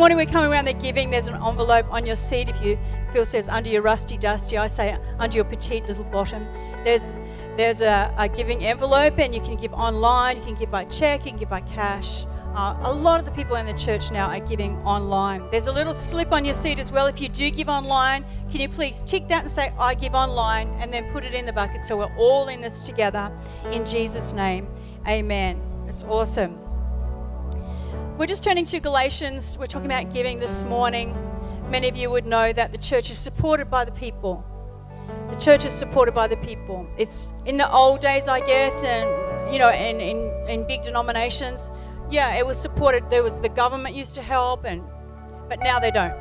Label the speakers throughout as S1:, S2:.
S1: Morning we're coming around the giving. There's an envelope on your seat. If you feel says under your rusty dusty, I say under your petite little bottom. There's there's a, a giving envelope, and you can give online. You can give by check. You can give by cash. Uh, a lot of the people in the church now are giving online. There's a little slip on your seat as well. If you do give online, can you please tick that and say I give online, and then put it in the bucket so we're all in this together. In Jesus' name, Amen. That's awesome. We're just turning to Galatians. We're talking about giving this morning. Many of you would know that the church is supported by the people. The church is supported by the people. It's in the old days, I guess, and you know, in, in, in big denominations, yeah, it was supported. There was the government used to help, and but now they don't.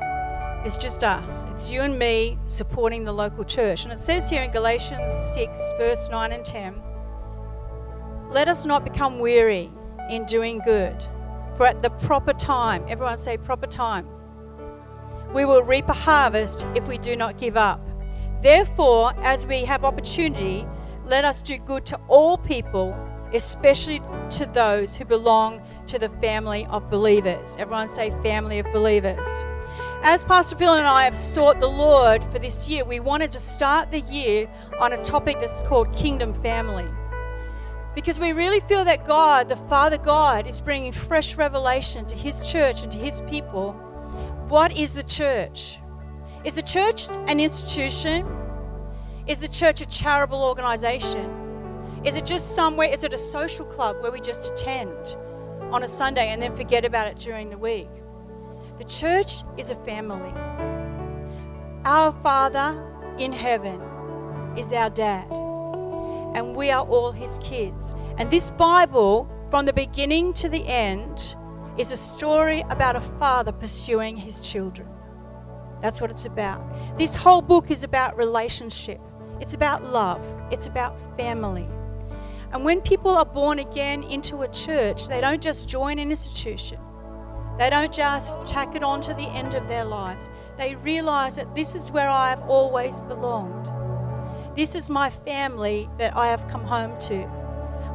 S1: It's just us. It's you and me supporting the local church. And it says here in Galatians 6, verse 9 and 10 Let us not become weary in doing good, for at the proper time, everyone say proper time, we will reap a harvest if we do not give up. Therefore, as we have opportunity, let us do good to all people, especially to those who belong to the family of believers. Everyone say family of believers. As Pastor Phil and I have sought the Lord for this year, we wanted to start the year on a topic that's called Kingdom Family. Because we really feel that God, the Father God, is bringing fresh revelation to His church and to His people. What is the church? Is the church an institution? Is the church a charitable organization? Is it just somewhere? Is it a social club where we just attend on a Sunday and then forget about it during the week? The church is a family. Our Father in heaven is our dad, and we are all his kids. And this Bible, from the beginning to the end, is a story about a father pursuing his children. That's what it's about. This whole book is about relationship, it's about love, it's about family. And when people are born again into a church, they don't just join an institution. They don't just tack it on to the end of their lives. They realize that this is where I have always belonged. This is my family that I have come home to.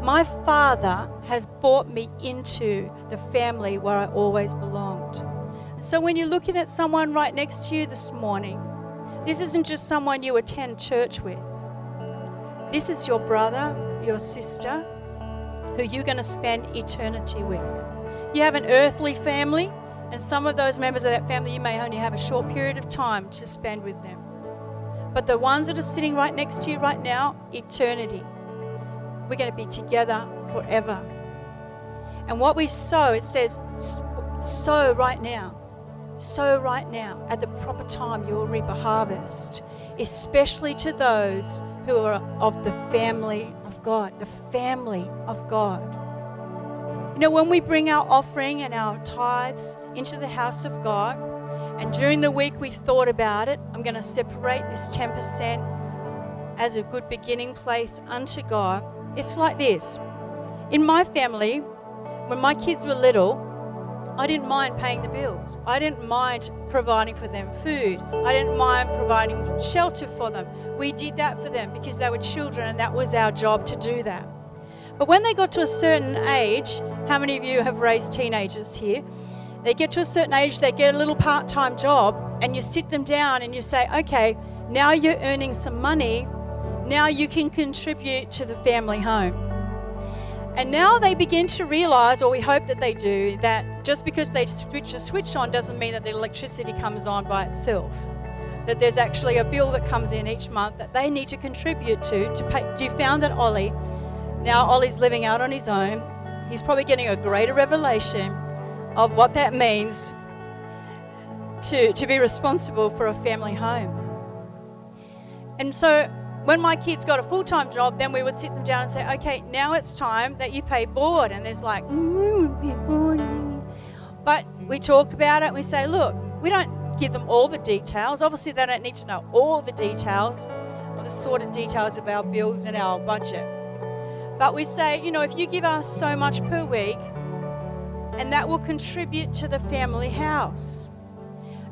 S1: My father has brought me into the family where I always belonged. So when you're looking at someone right next to you this morning, this isn't just someone you attend church with. This is your brother, your sister, who you're going to spend eternity with. You have an earthly family, and some of those members of that family you may only have a short period of time to spend with them. But the ones that are sitting right next to you right now, eternity. We're going to be together forever. And what we sow, it says, sow right now. Sow right now. At the proper time, you will reap a harvest, especially to those who are of the family of God. The family of God. You know, when we bring our offering and our tithes into the house of God, and during the week we've thought about it, I'm going to separate this 10% as a good beginning place unto God. It's like this. In my family, when my kids were little, I didn't mind paying the bills. I didn't mind providing for them food. I didn't mind providing shelter for them. We did that for them because they were children and that was our job to do that. But when they got to a certain age, how many of you have raised teenagers here? They get to a certain age, they get a little part time job, and you sit them down and you say, okay, now you're earning some money, now you can contribute to the family home. And now they begin to realize, or we hope that they do, that just because they switch a switch on doesn't mean that the electricity comes on by itself. That there's actually a bill that comes in each month that they need to contribute to. To pay. You found that Ollie, now Ollie's living out on his own. He's probably getting a greater revelation of what that means to, to be responsible for a family home. And so when my kids got a full time job, then we would sit them down and say, okay, now it's time that you pay board. And there's like. But we talk about it. We say, look, we don't give them all the details. Obviously, they don't need to know all the details or the sort of details of our bills and our budget. But we say, you know, if you give us so much per week, and that will contribute to the family house.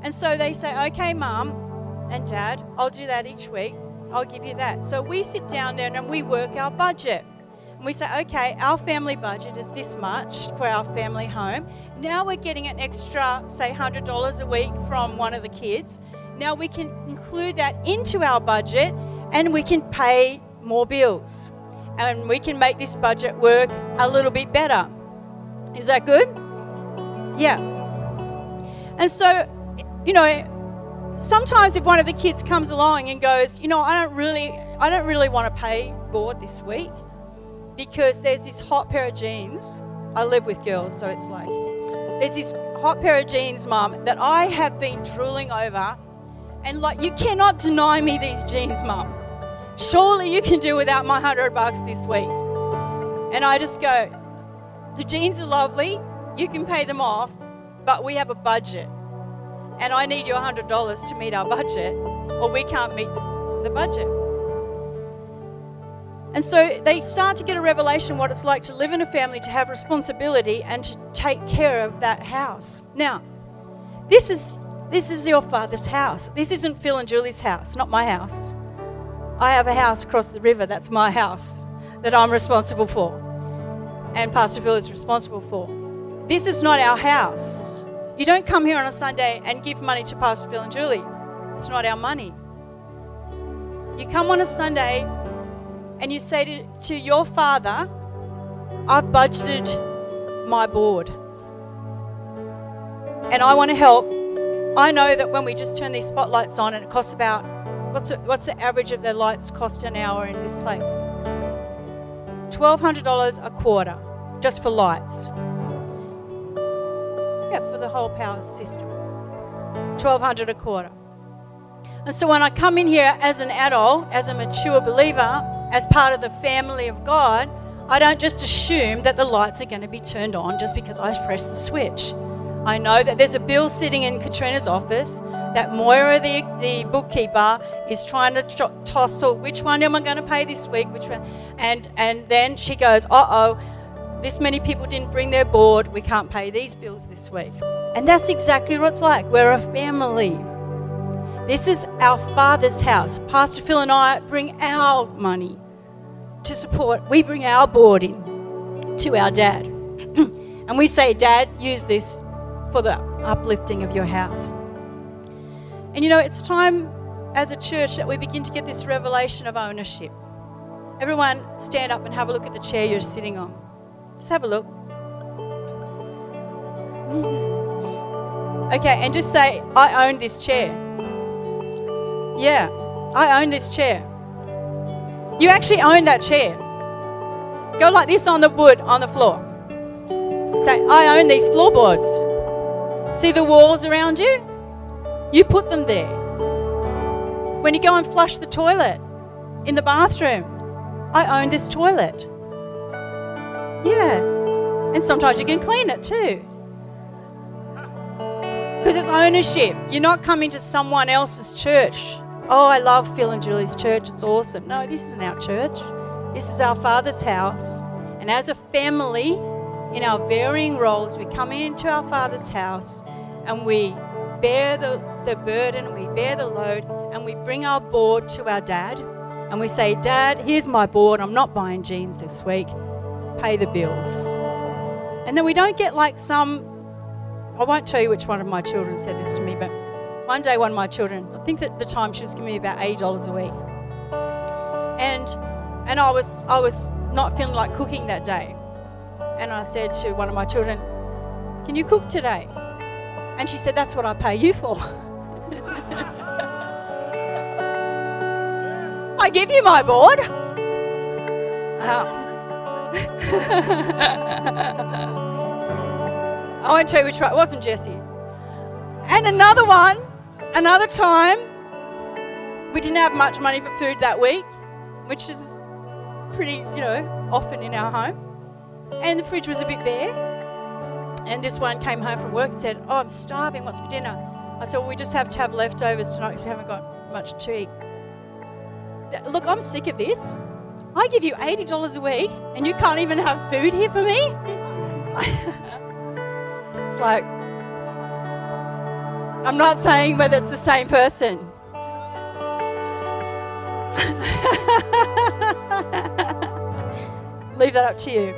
S1: And so they say, okay, mum and dad, I'll do that each week. I'll give you that. So we sit down there and we work our budget. And we say, okay, our family budget is this much for our family home. Now we're getting an extra, say, $100 a week from one of the kids. Now we can include that into our budget and we can pay more bills. And we can make this budget work a little bit better. Is that good? Yeah. And so, you know, sometimes if one of the kids comes along and goes, you know, I don't really, I don't really want to pay board this week because there's this hot pair of jeans. I live with girls, so it's like there's this hot pair of jeans, mum, that I have been drooling over, and like you cannot deny me these jeans, mum. Surely you can do without my hundred bucks this week. And I just go, the jeans are lovely, you can pay them off, but we have a budget. And I need your $100 to meet our budget, or we can't meet the, budget. And so they start to get a revelation what it's like to live in a family, to have responsibility, and to take care of that house. Now, this is this is your father's house. This isn't Phil and Julie's house, not my house. I have a house across the river. That's my house that I'm responsible for, and Pastor Phil is responsible for. This is not our house. You don't come here on a Sunday and give money to Pastor Phil and Julie. It's not our money. You come on a Sunday and you say to, to your father, I've budgeted my board and I want to help. I know that when we just turn these spotlights on and it costs about what's what's the average of the lights cost an hour in this place? $1,200 a quarter just for lights. Yeah, for the whole power system. 1200 a quarter. And so when I come in here as an adult, as a mature believer, as part of the family of God, I don't just assume that the lights are going to be turned on just because I press the switch. I know that there's a bill sitting in Katrina's office that Moira, the, the bookkeeper, is trying to t- tossle which one am I going to pay this week, which one, and and then she goes, uh oh, this many people didn't bring their board, we can't pay these bills this week. And that's exactly what it's like. We're a family. This is our Father's house. Pastor Phil and I bring our money to support, we bring our board in to our dad. and we say, Dad, use this for the uplifting of your house. And you know, it's time as a church that we begin to get this revelation of ownership. Everyone, stand up and have a look at the chair you're sitting on. Just have a look. Mm. Okay, and just say, I own this chair. Yeah, I own this chair. You actually own that chair. Go like this on the wood on the floor. Say, I own these floorboards. See the walls around you? You put them there. When you go and flush the toilet in the bathroom, I own this toilet. Yeah. And sometimes you can clean it too. Because it's ownership. You're not coming to someone else's church. Oh, I love Phil and Julie's church. It's awesome. No, this isn't our church. This is our Father's house. And as a family, in our varying roles, we come into our Father's house and we bear the, the burden, we bear the load, and we bring our board to our dad. And we say, Dad, here's my board. I'm not buying jeans this week. Pay the bills. And then we don't get like some, I won't tell you which one of my children said this to me, but one day one of my children, I think at the time she was giving me about $80 a week. And and I was I was not feeling like cooking that day. And I said to one of my children, Can you cook today? And she said, That's what I pay you for. I give you my board. Um, I won't tell you which one. It wasn't Jesse. And another one, another time, we didn't have much money for food that week, which is pretty, you know, often in our home. And the fridge was a bit bare. and this one came home from work and said, Oh, I'm starving. What's for dinner? I said, Well, we just have to have leftovers tonight because we haven't got much to eat. Look, I'm sick of this. I give you $80 a week and you can't even have food here for me? It's like, I'm not saying whether it's the same person. Leave that up to you.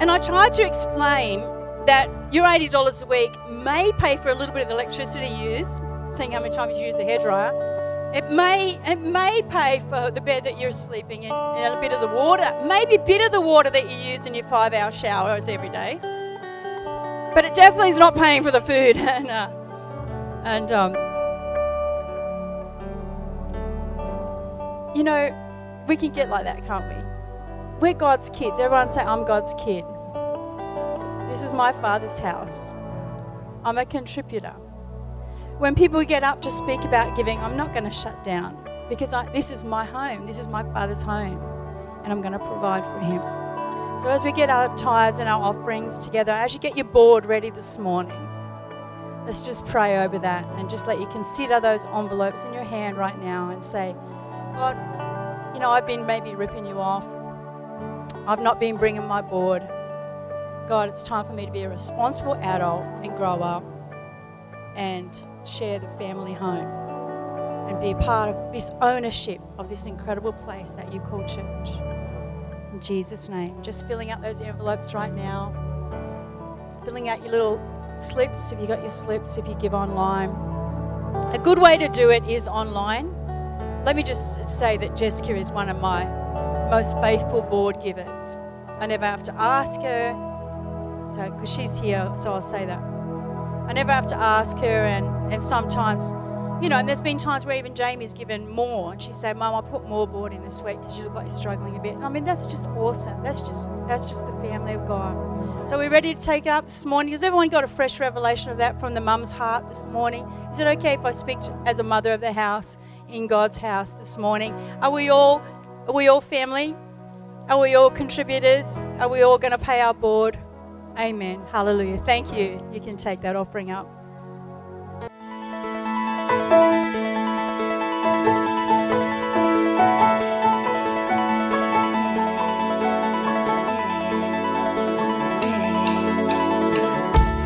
S1: And I tried to explain that your $80 a week may pay for a little bit of the electricity you use, seeing how many times you use a hairdryer. It may, it may pay for the bed that you're sleeping in and a bit of the water, maybe a bit of the water that you use in your five hour showers every day. But it definitely is not paying for the food. and uh, and um, you know, we can get like that, can't we? We're God's kids. Everyone say, I'm God's kid. This is my father's house. I'm a contributor. When people get up to speak about giving, I'm not going to shut down because I, this is my home. This is my father's home. And I'm going to provide for him. So, as we get our tithes and our offerings together, as you get your board ready this morning, let's just pray over that and just let you consider those envelopes in your hand right now and say, God, you know, I've been maybe ripping you off. I've not been bringing my board. God, it's time for me to be a responsible adult and grow up and share the family home and be a part of this ownership of this incredible place that you call church. In Jesus' name. Just filling out those envelopes right now. Just filling out your little slips if you got your slips, if you give online. A good way to do it is online. Let me just say that Jessica is one of my most faithful board givers. I never have to ask her, so because she's here, so I'll say that. I never have to ask her, and, and sometimes, you know, and there's been times where even Jamie's given more, and she said, "Mum, I put more board in this week because you look like you're struggling a bit." And I mean, that's just awesome. That's just that's just the family of God. So we're ready to take it up this morning. Has everyone got a fresh revelation of that from the mum's heart this morning? Is it okay if I speak as a mother of the house in God's house this morning? Are we all are we all family? Are we all contributors? Are we all going to pay our board? Amen. Hallelujah. Thank you. You can take that offering up.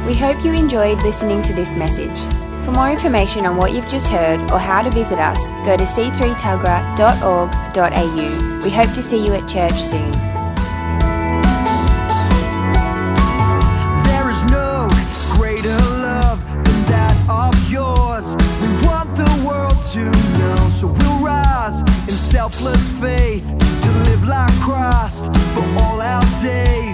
S2: We hope you enjoyed listening to this message. For more information on what you've just heard or how to visit us, go to c3tuggerah.org.au. We hope to see you at church soon.
S3: There is no greater love than that of yours. We want the world to know, so we'll rise in selfless faith to live like Christ for all our days.